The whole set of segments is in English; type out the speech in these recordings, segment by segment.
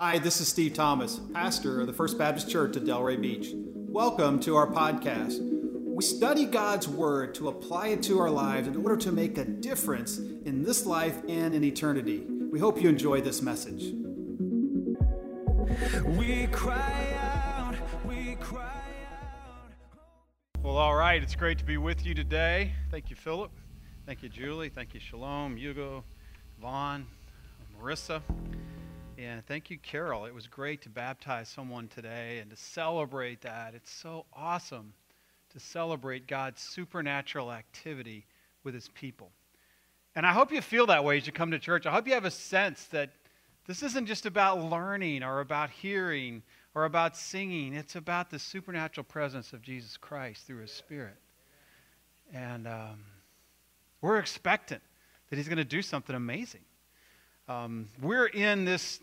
Hi, this is Steve Thomas, pastor of the First Baptist Church at Delray Beach. Welcome to our podcast. We study God's Word to apply it to our lives in order to make a difference in this life and in eternity. We hope you enjoy this message. We cry out, we cry out. Well, all right, it's great to be with you today. Thank you, Philip. Thank you, Julie. Thank you, Shalom, Hugo, Vaughn, Marissa. And thank you, Carol. It was great to baptize someone today and to celebrate that. It's so awesome to celebrate God's supernatural activity with his people. And I hope you feel that way as you come to church. I hope you have a sense that this isn't just about learning or about hearing or about singing. It's about the supernatural presence of Jesus Christ through his Spirit. And um, we're expectant that he's going to do something amazing. Um, we're in this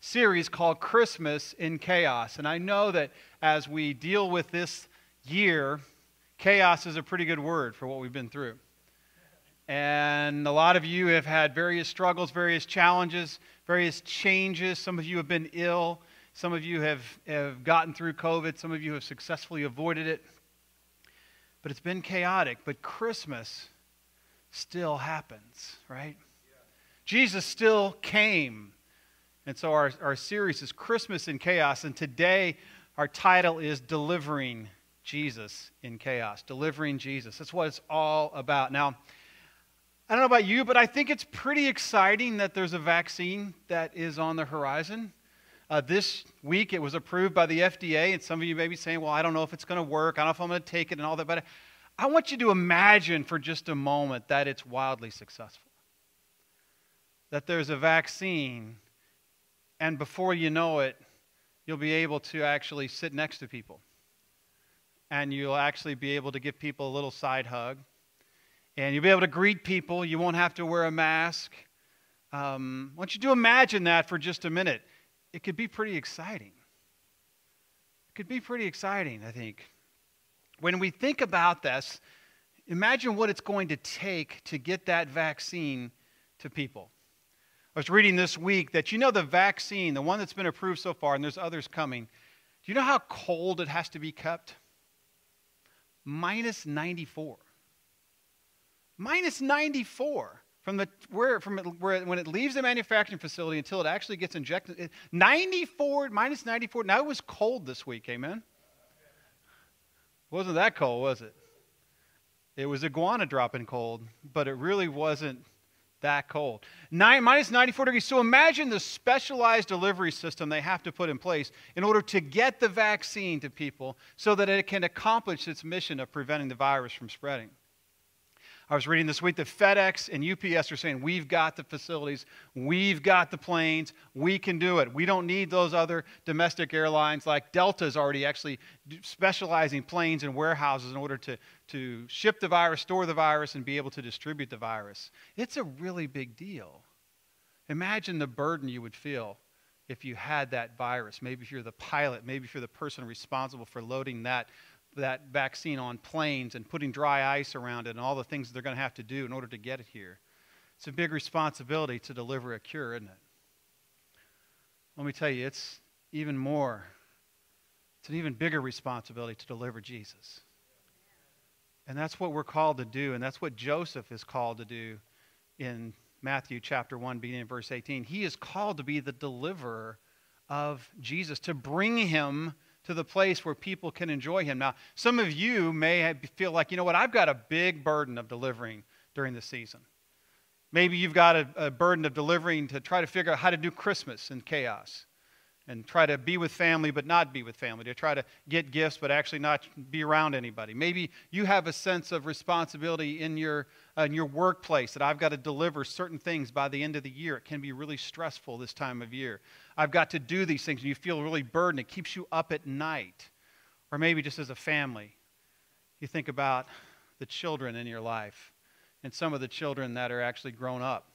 series called Christmas in Chaos. And I know that as we deal with this year, chaos is a pretty good word for what we've been through. And a lot of you have had various struggles, various challenges, various changes. Some of you have been ill. Some of you have, have gotten through COVID. Some of you have successfully avoided it. But it's been chaotic. But Christmas still happens, right? Jesus still came. And so our, our series is Christmas in Chaos. And today our title is Delivering Jesus in Chaos. Delivering Jesus. That's what it's all about. Now, I don't know about you, but I think it's pretty exciting that there's a vaccine that is on the horizon. Uh, this week it was approved by the FDA, and some of you may be saying, well, I don't know if it's going to work. I don't know if I'm going to take it and all that. But I want you to imagine for just a moment that it's wildly successful that there's a vaccine, and before you know it, you'll be able to actually sit next to people. And you'll actually be able to give people a little side hug. And you'll be able to greet people. You won't have to wear a mask. Um, want you to imagine that for just a minute. It could be pretty exciting. It could be pretty exciting, I think. When we think about this, imagine what it's going to take to get that vaccine to people. I was reading this week that you know the vaccine, the one that's been approved so far, and there's others coming. Do you know how cold it has to be kept? Minus 94. Minus 94 from the where from it, where when it leaves the manufacturing facility until it actually gets injected. 94 minus 94. Now it was cold this week. Amen. Wasn't that cold, was it? It was iguana dropping cold, but it really wasn't that cold. Nine, minus 94 degrees. So imagine the specialized delivery system they have to put in place in order to get the vaccine to people so that it can accomplish its mission of preventing the virus from spreading. I was reading this week that FedEx and UPS are saying, We've got the facilities, we've got the planes, we can do it. We don't need those other domestic airlines like Delta is already actually specializing planes and warehouses in order to, to ship the virus, store the virus, and be able to distribute the virus. It's a really big deal. Imagine the burden you would feel if you had that virus. Maybe if you're the pilot, maybe if you're the person responsible for loading that that vaccine on planes and putting dry ice around it and all the things they're going to have to do in order to get it here. It's a big responsibility to deliver a cure, isn't it? Let me tell you, it's even more, it's an even bigger responsibility to deliver Jesus. And that's what we're called to do, and that's what Joseph is called to do in Matthew chapter 1, beginning in verse 18. He is called to be the deliverer of Jesus, to bring him to the place where people can enjoy him. Now, some of you may feel like, you know what, I've got a big burden of delivering during the season. Maybe you've got a, a, burden of delivering to try to figure out how to do Christmas in chaos and try to be with family but not be with family, to try to get gifts but actually not be around anybody. Maybe you have a sense of responsibility in your, uh, in your workplace that I've got to deliver certain things by the end of the year. It can be really stressful this time of year. I've got to do these things, and you feel really burdened. It keeps you up at night. Or maybe just as a family, you think about the children in your life and some of the children that are actually grown up.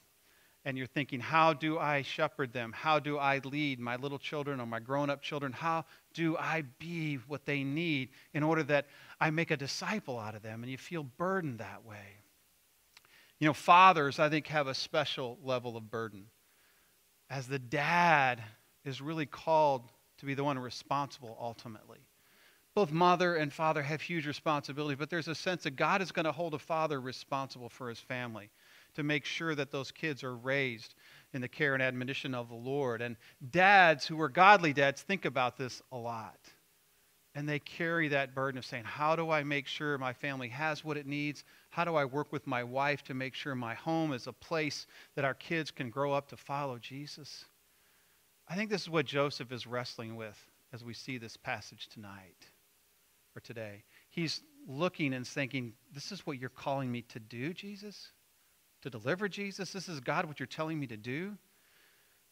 And you're thinking, how do I shepherd them? How do I lead my little children or my grown up children? How do I be what they need in order that I make a disciple out of them? And you feel burdened that way. You know, fathers, I think, have a special level of burden as the dad is really called to be the one responsible ultimately. Both mother and father have huge responsibility, but there's a sense that God is going to hold a father responsible for his family to make sure that those kids are raised in the care and admonition of the Lord. And dads who are godly dads think about this a lot. And they carry that burden of saying, How do I make sure my family has what it needs? How do I work with my wife to make sure my home is a place that our kids can grow up to follow Jesus? I think this is what Joseph is wrestling with as we see this passage tonight or today. He's looking and thinking, This is what you're calling me to do, Jesus? To deliver Jesus? This is God what you're telling me to do?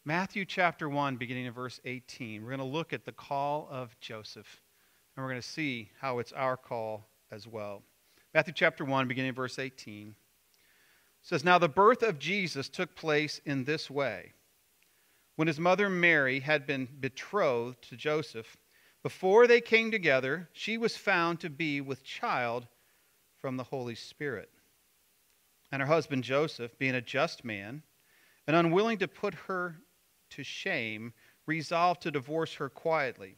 Matthew chapter 1, beginning in verse 18. We're going to look at the call of Joseph, and we're going to see how it's our call as well. Matthew chapter 1, beginning verse 18, says, Now the birth of Jesus took place in this way. When his mother Mary had been betrothed to Joseph, before they came together, she was found to be with child from the Holy Spirit. And her husband Joseph, being a just man and unwilling to put her to shame, resolved to divorce her quietly.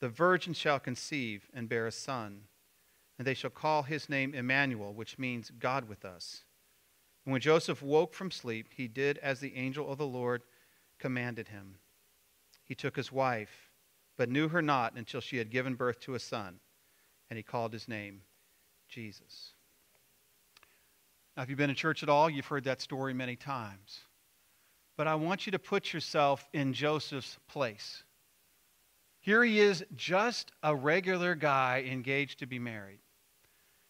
the virgin shall conceive and bear a son, and they shall call his name Emmanuel, which means God with us. And when Joseph woke from sleep, he did as the angel of the Lord commanded him. He took his wife, but knew her not until she had given birth to a son, and he called his name Jesus. Now, if you've been in church at all, you've heard that story many times. But I want you to put yourself in Joseph's place. Here he is, just a regular guy engaged to be married.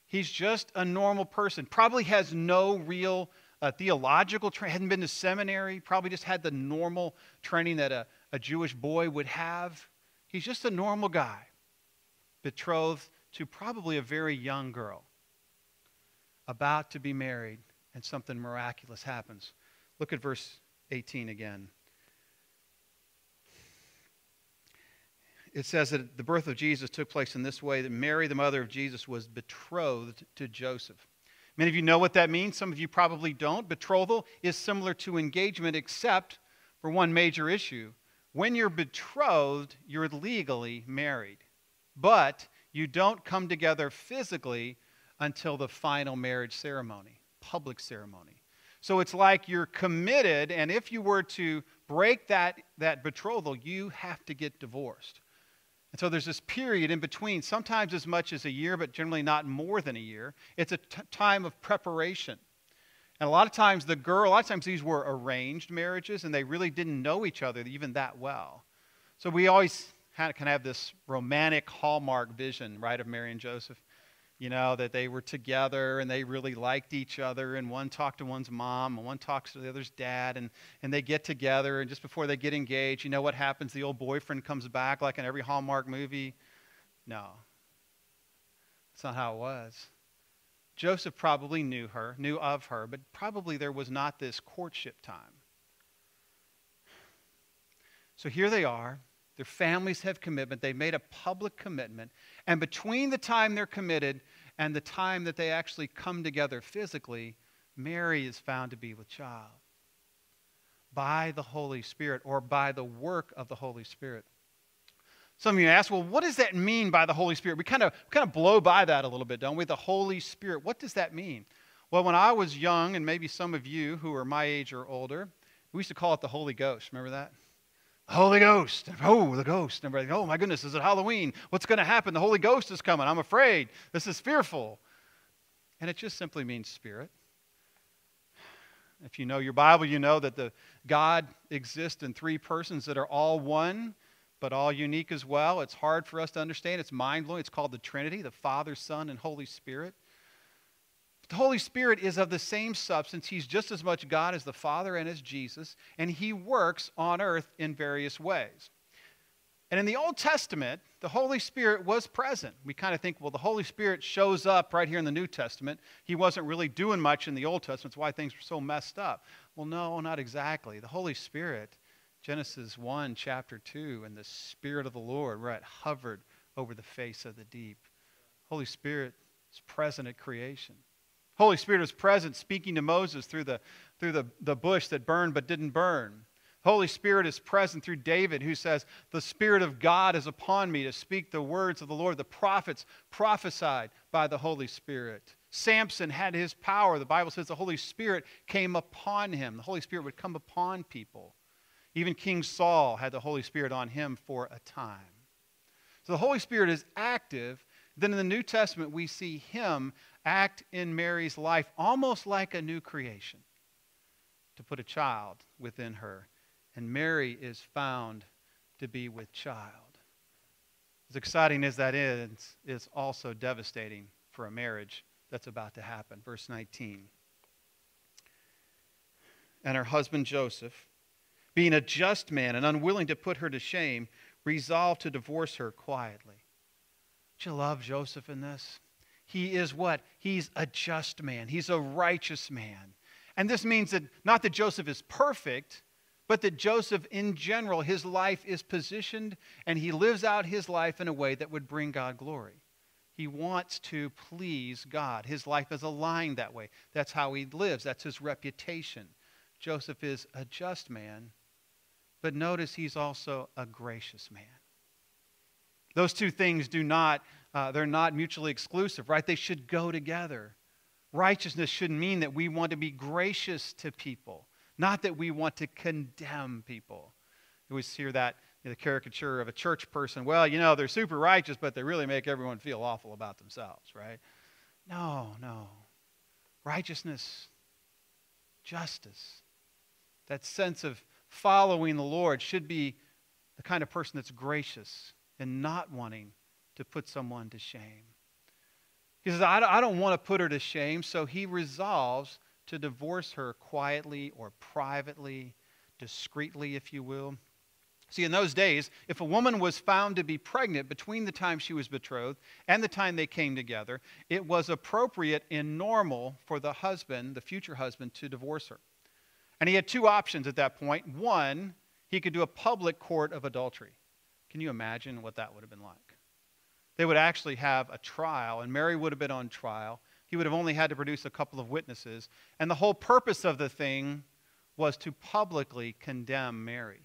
He's just a normal person. Probably has no real uh, theological training, hadn't been to seminary, probably just had the normal training that a, a Jewish boy would have. He's just a normal guy, betrothed to probably a very young girl, about to be married, and something miraculous happens. Look at verse 18 again. It says that the birth of Jesus took place in this way that Mary, the mother of Jesus, was betrothed to Joseph. Many of you know what that means. Some of you probably don't. Betrothal is similar to engagement, except for one major issue. When you're betrothed, you're legally married, but you don't come together physically until the final marriage ceremony, public ceremony. So it's like you're committed, and if you were to break that, that betrothal, you have to get divorced. And so there's this period in between, sometimes as much as a year, but generally not more than a year. It's a t- time of preparation. And a lot of times the girl, a lot of times these were arranged marriages and they really didn't know each other even that well. So we always kind of have this romantic hallmark vision, right, of Mary and Joseph you know, that they were together and they really liked each other, and one talked to one's mom, and one talks to the other's dad, and, and they get together, and just before they get engaged, you know what happens? The old boyfriend comes back like in every Hallmark movie. No, that's not how it was. Joseph probably knew her, knew of her, but probably there was not this courtship time. So here they are. Their families have commitment. They've made a public commitment. And between the time they're committed and the time that they actually come together physically, Mary is found to be with child by the Holy Spirit or by the work of the Holy Spirit. Some of you ask, well, what does that mean by the Holy Spirit? We kind of kind of blow by that a little bit, don't we? The Holy Spirit. What does that mean? Well, when I was young, and maybe some of you who are my age or older, we used to call it the Holy Ghost. Remember that? Holy Ghost. Oh, the ghost. And everybody, oh my goodness, is it Halloween? What's going to happen? The Holy Ghost is coming. I'm afraid. This is fearful. And it just simply means spirit. If you know your Bible, you know that the God exists in three persons that are all one, but all unique as well. It's hard for us to understand. It's mind blowing. It's called the Trinity, the Father, Son, and Holy Spirit. The Holy Spirit is of the same substance. He's just as much God as the Father and as Jesus, and he works on earth in various ways. And in the Old Testament, the Holy Spirit was present. We kind of think, well, the Holy Spirit shows up right here in the New Testament. He wasn't really doing much in the Old Testament. That's why things were so messed up. Well, no, not exactly. The Holy Spirit, Genesis 1, chapter 2, and the Spirit of the Lord, where it hovered over the face of the deep. Holy Spirit is present at creation. Holy Spirit is present speaking to Moses through the, through the, the bush that burned but didn't burn. Holy Spirit is present through David, who says, The Spirit of God is upon me to speak the words of the Lord. The prophets prophesied by the Holy Spirit. Samson had his power. The Bible says the Holy Spirit came upon him. The Holy Spirit would come upon people. Even King Saul had the Holy Spirit on him for a time. So the Holy Spirit is active. Then in the New Testament, we see him act in Mary's life almost like a new creation to put a child within her and Mary is found to be with child. As exciting as that is, it's also devastating for a marriage that's about to happen. Verse 19. And her husband Joseph, being a just man and unwilling to put her to shame, resolved to divorce her quietly. Do you love Joseph in this? He is what? He's a just man. He's a righteous man. And this means that not that Joseph is perfect, but that Joseph, in general, his life is positioned and he lives out his life in a way that would bring God glory. He wants to please God. His life is aligned that way. That's how he lives, that's his reputation. Joseph is a just man, but notice he's also a gracious man. Those two things do not, uh, they're not mutually exclusive, right? They should go together. Righteousness should mean that we want to be gracious to people not that we want to condemn people. We always hear that in the caricature of a church person. Well, you know, they're super righteous, but they really make everyone feel awful about themselves, right? No, no. Righteousness, justice, that sense of following the Lord should be the kind of person that's gracious and not wanting to put someone to shame. He says, I don't want to put her to shame, so he resolves to divorce her quietly or privately, discreetly, if you will. See, in those days, if a woman was found to be pregnant between the time she was betrothed and the time they came together, it was appropriate and normal for the husband, the future husband, to divorce her. And he had two options at that point. One, he could do a public court of adultery. Can you imagine what that would have been like? They would actually have a trial, and Mary would have been on trial, he would have only had to produce a couple of witnesses. And the whole purpose of the thing was to publicly condemn Mary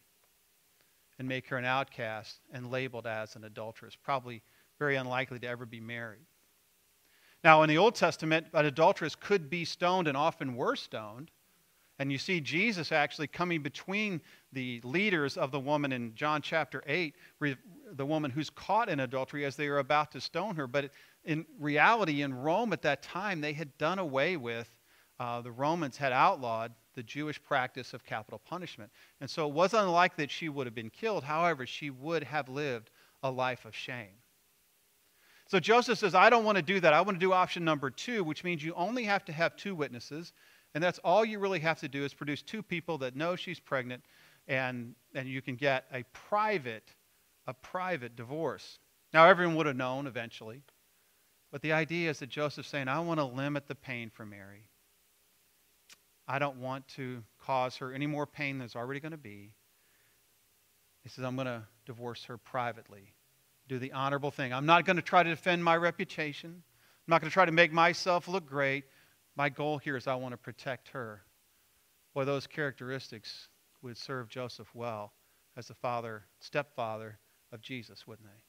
and make her an outcast and labeled as an adulteress, probably very unlikely to ever be married. Now, in the Old Testament, an adulteress could be stoned and often were stoned. And you see Jesus actually coming between the leaders of the woman in John chapter 8, the woman who's caught in adultery as they are about to stone her. But in reality, in Rome at that time, they had done away with, uh, the Romans had outlawed the Jewish practice of capital punishment. And so it was unlikely that she would have been killed. However, she would have lived a life of shame. So Joseph says, I don't want to do that. I want to do option number two, which means you only have to have two witnesses. And that's all you really have to do is produce two people that know she's pregnant, and, and you can get a private, a private divorce. Now, everyone would have known eventually. But the idea is that Joseph's saying, I want to limit the pain for Mary. I don't want to cause her any more pain than there's already going to be. He says, I'm going to divorce her privately. Do the honorable thing. I'm not going to try to defend my reputation. I'm not going to try to make myself look great. My goal here is I want to protect her. Boy, those characteristics would serve Joseph well as the father, stepfather of Jesus, wouldn't they?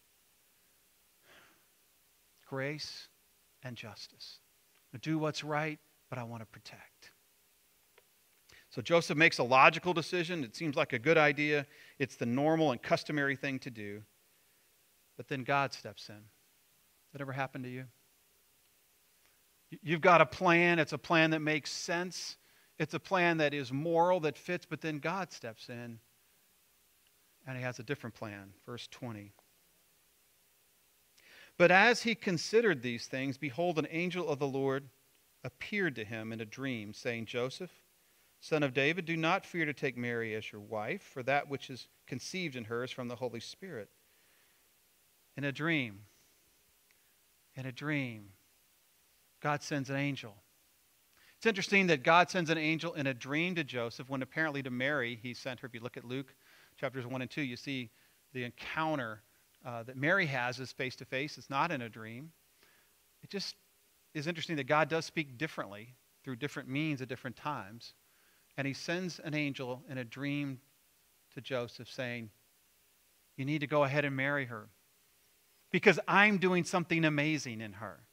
grace and justice. I do what's right, but I want to protect. So Joseph makes a logical decision. It seems like a good idea. It's the normal and customary thing to do. But then God steps in. That ever happened to you? You've got a plan. It's a plan that makes sense. It's a plan that is moral, that fits, but then God steps in and he has a different plan. Verse 20. But as he considered these things, behold, an angel of the Lord appeared to him in a dream, saying, Joseph, son of David, do not fear to take Mary as your wife, for that which is conceived in her is from the Holy Spirit. In a dream, in a dream, God sends an angel. It's interesting that God sends an angel in a dream to Joseph when apparently to Mary he sent her. If you look at Luke chapters 1 and 2, you see the encounter uh, that Mary has is face to face. It's not in a dream. It just is interesting that God does speak differently through different means at different times. And he sends an angel in a dream to Joseph saying, You need to go ahead and marry her because I'm doing something amazing in her.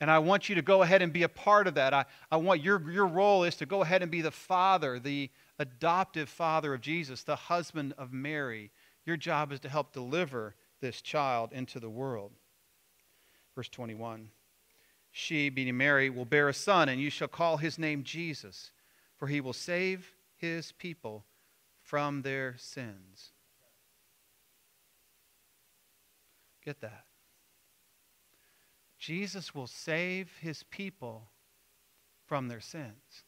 And I want you to go ahead and be a part of that. I, I want your, your role is to go ahead and be the father, the adoptive father of Jesus, the husband of Mary. Your job is to help deliver this child into the world. Verse 21 She, being Mary, will bear a son, and you shall call his name Jesus, for he will save his people from their sins. Get that. Jesus will save his people from their sins.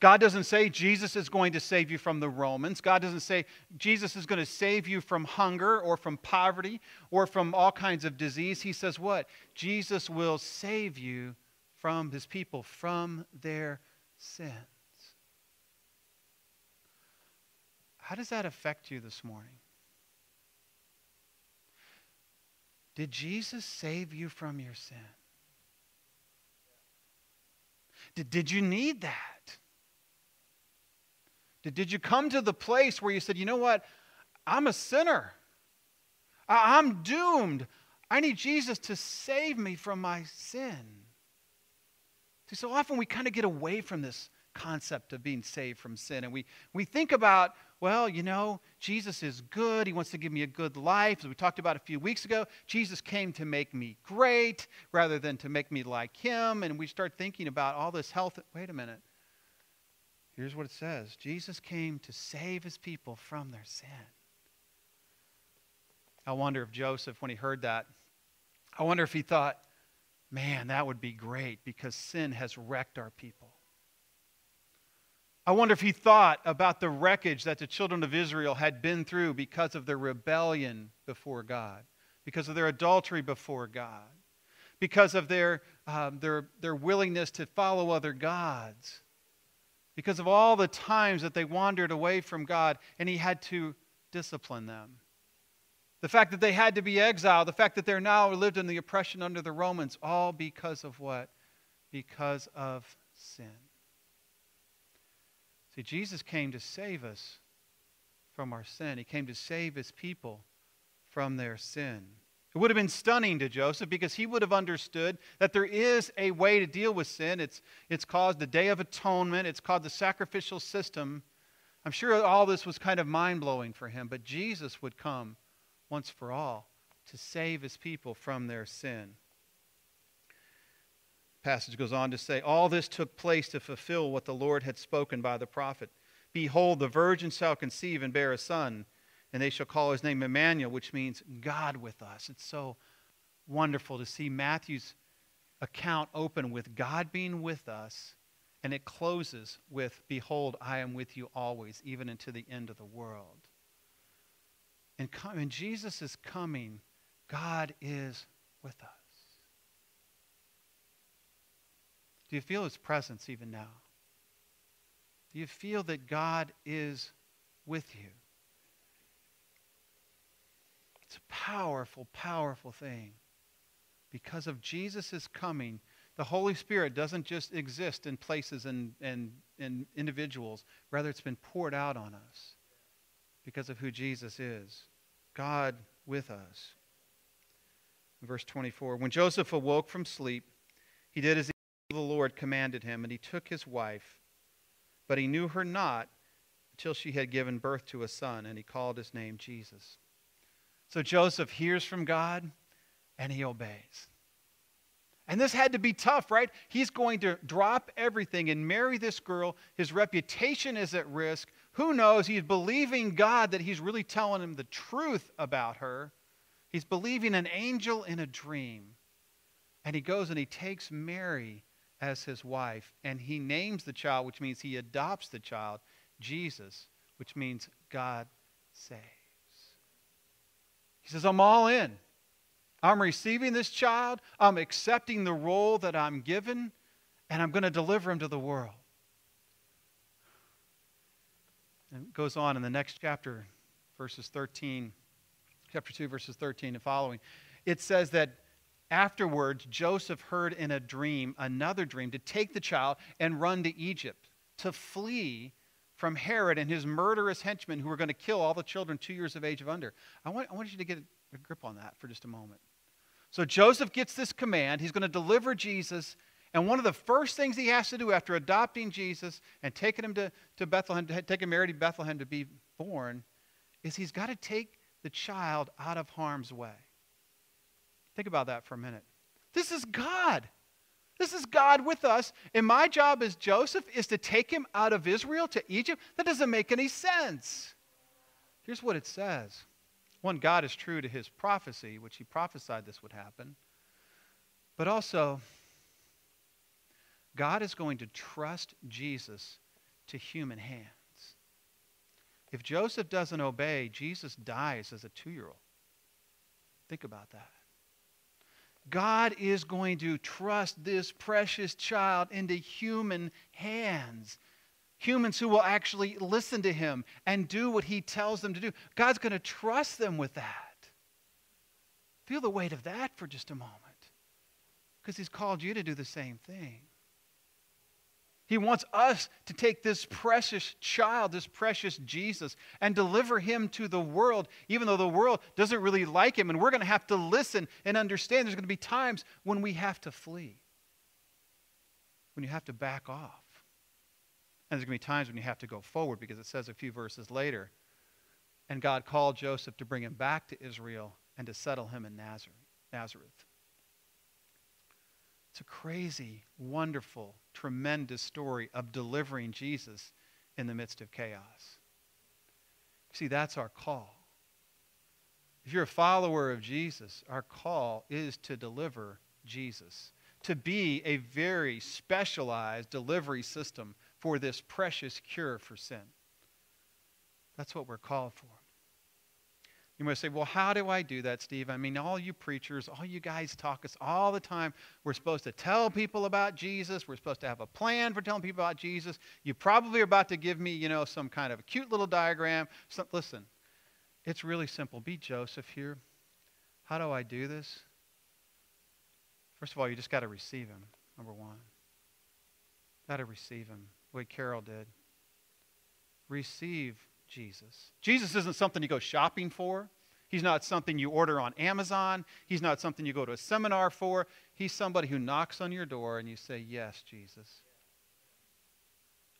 God doesn't say Jesus is going to save you from the Romans. God doesn't say Jesus is going to save you from hunger or from poverty or from all kinds of disease. He says what? Jesus will save you from his people, from their sins. How does that affect you this morning? Did Jesus save you from your sin? Did, did you need that? Did, did you come to the place where you said, you know what? I'm a sinner. I, I'm doomed. I need Jesus to save me from my sin. See, so often we kind of get away from this concept of being saved from sin. And we, we think about well, you know, Jesus is good. He wants to give me a good life. As we talked about a few weeks ago, Jesus came to make me great rather than to make me like him. And we start thinking about all this health. Wait a minute. Here's what it says Jesus came to save his people from their sin. I wonder if Joseph, when he heard that, I wonder if he thought, man, that would be great because sin has wrecked our people. I wonder if he thought about the wreckage that the children of Israel had been through because of their rebellion before God, because of their adultery before God, because of their, um, their, their willingness to follow other gods, because of all the times that they wandered away from God and he had to discipline them. The fact that they had to be exiled, the fact that they're now lived in the oppression under the Romans, all because of what? Because of sin. See, Jesus came to save us from our sin. He came to save his people from their sin. It would have been stunning to Joseph because he would have understood that there is a way to deal with sin. It's, it's called the Day of Atonement, it's called the sacrificial system. I'm sure all this was kind of mind blowing for him, but Jesus would come once for all to save his people from their sin passage goes on to say, All this took place to fulfill what the Lord had spoken by the prophet. Behold, the virgin shall conceive and bear a son, and they shall call his name Emmanuel, which means God with us. It's so wonderful to see Matthew's account open with God being with us, and it closes with, Behold, I am with you always, even unto the end of the world. And, Jesus is coming, God is with us. Do you feel his presence even now? Do you feel that God is with you? It's a powerful, powerful thing. Because of Jesus' coming, the Holy Spirit doesn't just exist in places and, and, and individuals, rather, it's been poured out on us because of who Jesus is. God with us. Verse 24 When Joseph awoke from sleep, he did as the Lord commanded him, and he took his wife. But he knew her not until she had given birth to a son, and he called his name Jesus. So Joseph hears from God, and he obeys. And this had to be tough, right? He's going to drop everything and marry this girl. His reputation is at risk. Who knows? He's believing God that he's really telling him the truth about her. He's believing an angel in a dream. And he goes and he takes Mary as his wife, and he names the child, which means he adopts the child, Jesus, which means God saves. He says, I'm all in. I'm receiving this child, I'm accepting the role that I'm given, and I'm going to deliver him to the world. And it goes on in the next chapter, verses 13, chapter 2, verses 13 and following. It says that afterwards, Joseph heard in a dream, another dream, to take the child and run to Egypt, to flee from Herod and his murderous henchmen who were going to kill all the children two years of age of under. I want, I want you to get a grip on that for just a moment. So Joseph gets this command. He's going to deliver Jesus. And one of the first things he has to do after adopting Jesus and taking him to, to Bethlehem, taking Mary to Bethlehem to be born, is he's got to take the child out of harm's way. Think about that for a minute. This is God. This is God with us. And my job as Joseph is to take him out of Israel to Egypt. That doesn't make any sense. Here's what it says one, God is true to his prophecy, which he prophesied this would happen. But also, God is going to trust Jesus to human hands. If Joseph doesn't obey, Jesus dies as a two year old. Think about that. God is going to trust this precious child into human hands. Humans who will actually listen to him and do what he tells them to do. God's going to trust them with that. Feel the weight of that for just a moment. Because he's called you to do the same thing. He wants us to take this precious child, this precious Jesus, and deliver him to the world, even though the world doesn't really like him. And we're going to have to listen and understand there's going to be times when we have to flee, when you have to back off. And there's going to be times when you have to go forward because it says a few verses later, and God called Joseph to bring him back to Israel and to settle him in Nazareth. It's a crazy, wonderful, tremendous story of delivering Jesus in the midst of chaos. See, that's our call. If you're a follower of Jesus, our call is to deliver Jesus, to be a very specialized delivery system for this precious cure for sin. That's what we're called for. You might say, well, how do I do that, Steve? I mean, all you preachers, all you guys talk us all the time. We're supposed to tell people about Jesus. We're supposed to have a plan for telling people about Jesus. You probably are about to give me, you know, some kind of a cute little diagram. So, listen, it's really simple. Be Joseph here. How do I do this? First of all, you just got to receive him, number one. Got to receive him, the way Carol did. Receive Jesus. Jesus isn't something you go shopping for. He's not something you order on Amazon. He's not something you go to a seminar for. He's somebody who knocks on your door and you say, Yes, Jesus.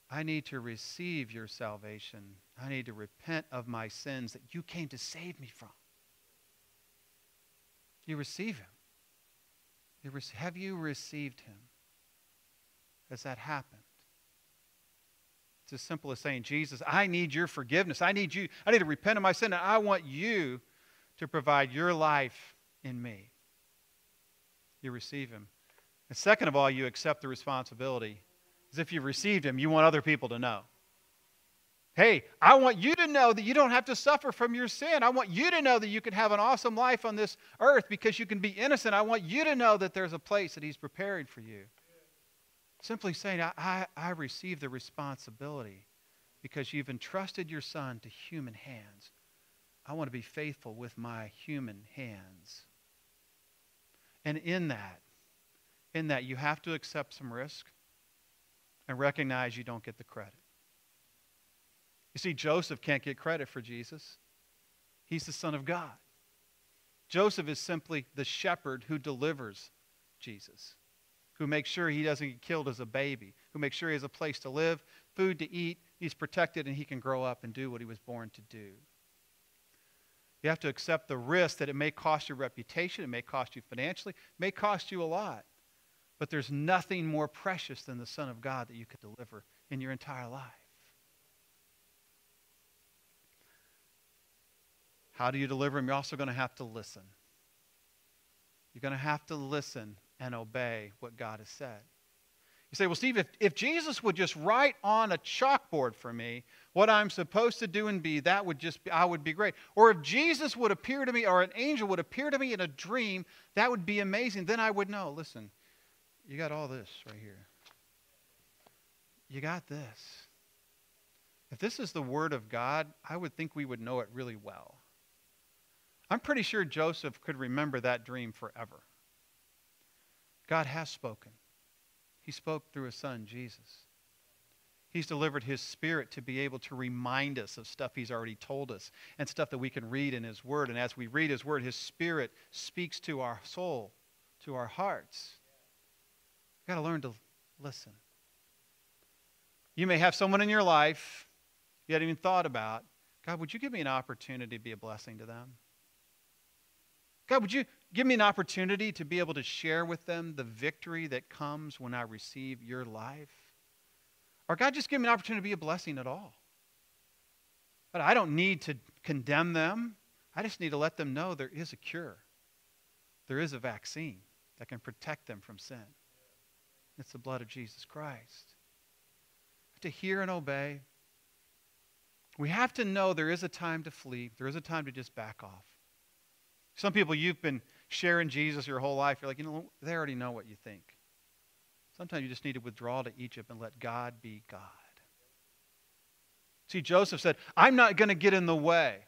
I need to receive your salvation. I need to repent of my sins that you came to save me from. You receive him. have you received him? Has that happened? It's as simple as saying, Jesus, I need your forgiveness. I need you. I need to repent of my sin, and I want you to provide your life in me. You receive him. And second of all, you accept the responsibility. As if you've received him, you want other people to know. Hey, I want you to know that you don't have to suffer from your sin. I want you to know that you can have an awesome life on this earth because you can be innocent. I want you to know that there's a place that He's prepared for you. Simply saying, I, I, I receive the responsibility because you've entrusted your son to human hands. I want to be faithful with my human hands. And in that, in that, you have to accept some risk and recognize you don't get the credit. You see, Joseph can't get credit for Jesus. He's the Son of God. Joseph is simply the shepherd who delivers Jesus who makes sure he doesn't get killed as a baby, who makes sure he has a place to live, food to eat, he's protected, and he can grow up and do what he was born to do. You have to accept the risk that it may cost your reputation, it may cost you financially, it may cost you a lot. But there's nothing more precious than the Son of God that you could deliver in your entire life. How do you deliver him? You're also going to have to listen. You're going to have to listen and obey what God has said. You say, well, Steve, if, if Jesus would just write on a chalkboard for me what I'm supposed to do and be, that would just be, I would be great. Or if Jesus would appear to me or an angel would appear to me in a dream, that would be amazing. Then I would know, listen, you got all this right here. You got this. If this is the Word of God, I would think we would know it really well. I'm pretty sure Joseph could remember that dream forever. God has spoken. He spoke through his son, Jesus. He's delivered his spirit to be able to remind us of stuff he's already told us and stuff that we can read in his word. And as we read his word, his spirit speaks to our soul, to our hearts. You've got to learn to listen. You may have someone in your life you hadn't even thought about. God, would you give me an opportunity to be a blessing to them? God, would you give me an opportunity to be able to share with them the victory that comes when I receive your life? Or God, just give me an opportunity to be a blessing at all. But I don't need to condemn them. I just need to let them know there is a cure. There is a vaccine that can protect them from sin. It's the blood of Jesus Christ. To hear and obey. We have to know there is a time to flee, there is a time to just back off. Some people, you've been sharing Jesus your whole life. You're like, you know, they already know what you think. Sometimes you just need to withdraw to Egypt and let God be God. See, Joseph said, I'm not going to get in the way.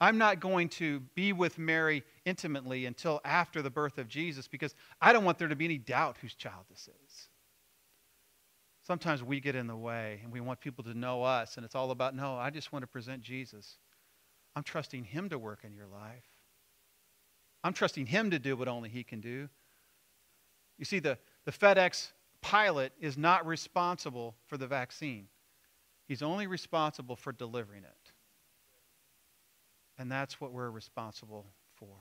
I'm not going to be with Mary intimately until after the birth of Jesus because I don't want there to be any doubt whose child this is. Sometimes we get in the way and we want people to know us, and it's all about, no, I just want to present Jesus. I'm trusting Him to work in your life. I'm trusting him to do what only he can do. You see, the, the FedEx pilot is not responsible for the vaccine, he's only responsible for delivering it. And that's what we're responsible for.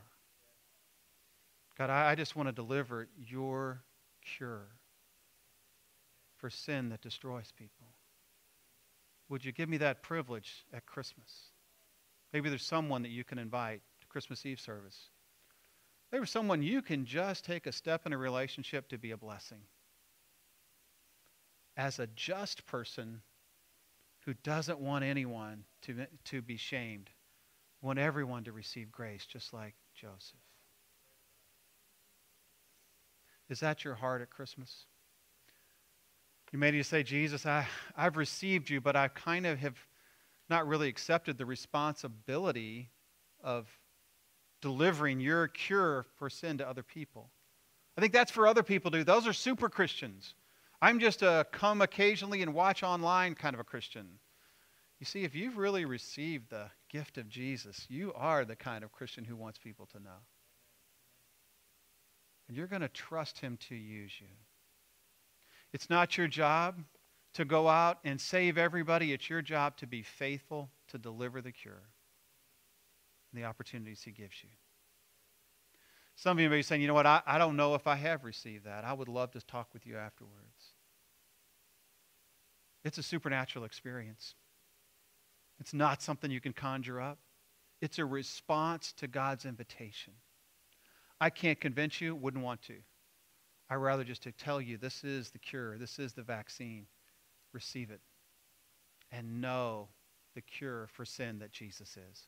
God, I, I just want to deliver your cure for sin that destroys people. Would you give me that privilege at Christmas? Maybe there's someone that you can invite to Christmas Eve service they were someone you can just take a step in a relationship to be a blessing. As a just person who doesn't want anyone to, to be shamed, want everyone to receive grace, just like Joseph. Is that your heart at Christmas? You may to say, Jesus, I, I've received you, but I kind of have not really accepted the responsibility of delivering your cure for sin to other people. I think that's for other people to do. Those are super Christians. I'm just a come occasionally and watch online kind of a Christian. You see, if you've really received the gift of Jesus, you are the kind of Christian who wants people to know. And you're going to trust him to use you. It's not your job to go out and save everybody, it's your job to be faithful to deliver the cure and the opportunities He gives you. Some of you may be saying, you know what, I, I don't know if I have received that. I would love to talk with you afterwards. It's a supernatural experience. It's not something you can conjure up. It's a response to God's invitation. I can't convince you, wouldn't want to. I'd rather just to tell you this is the cure, this is the vaccine. Receive it and know the cure for sin that Jesus is.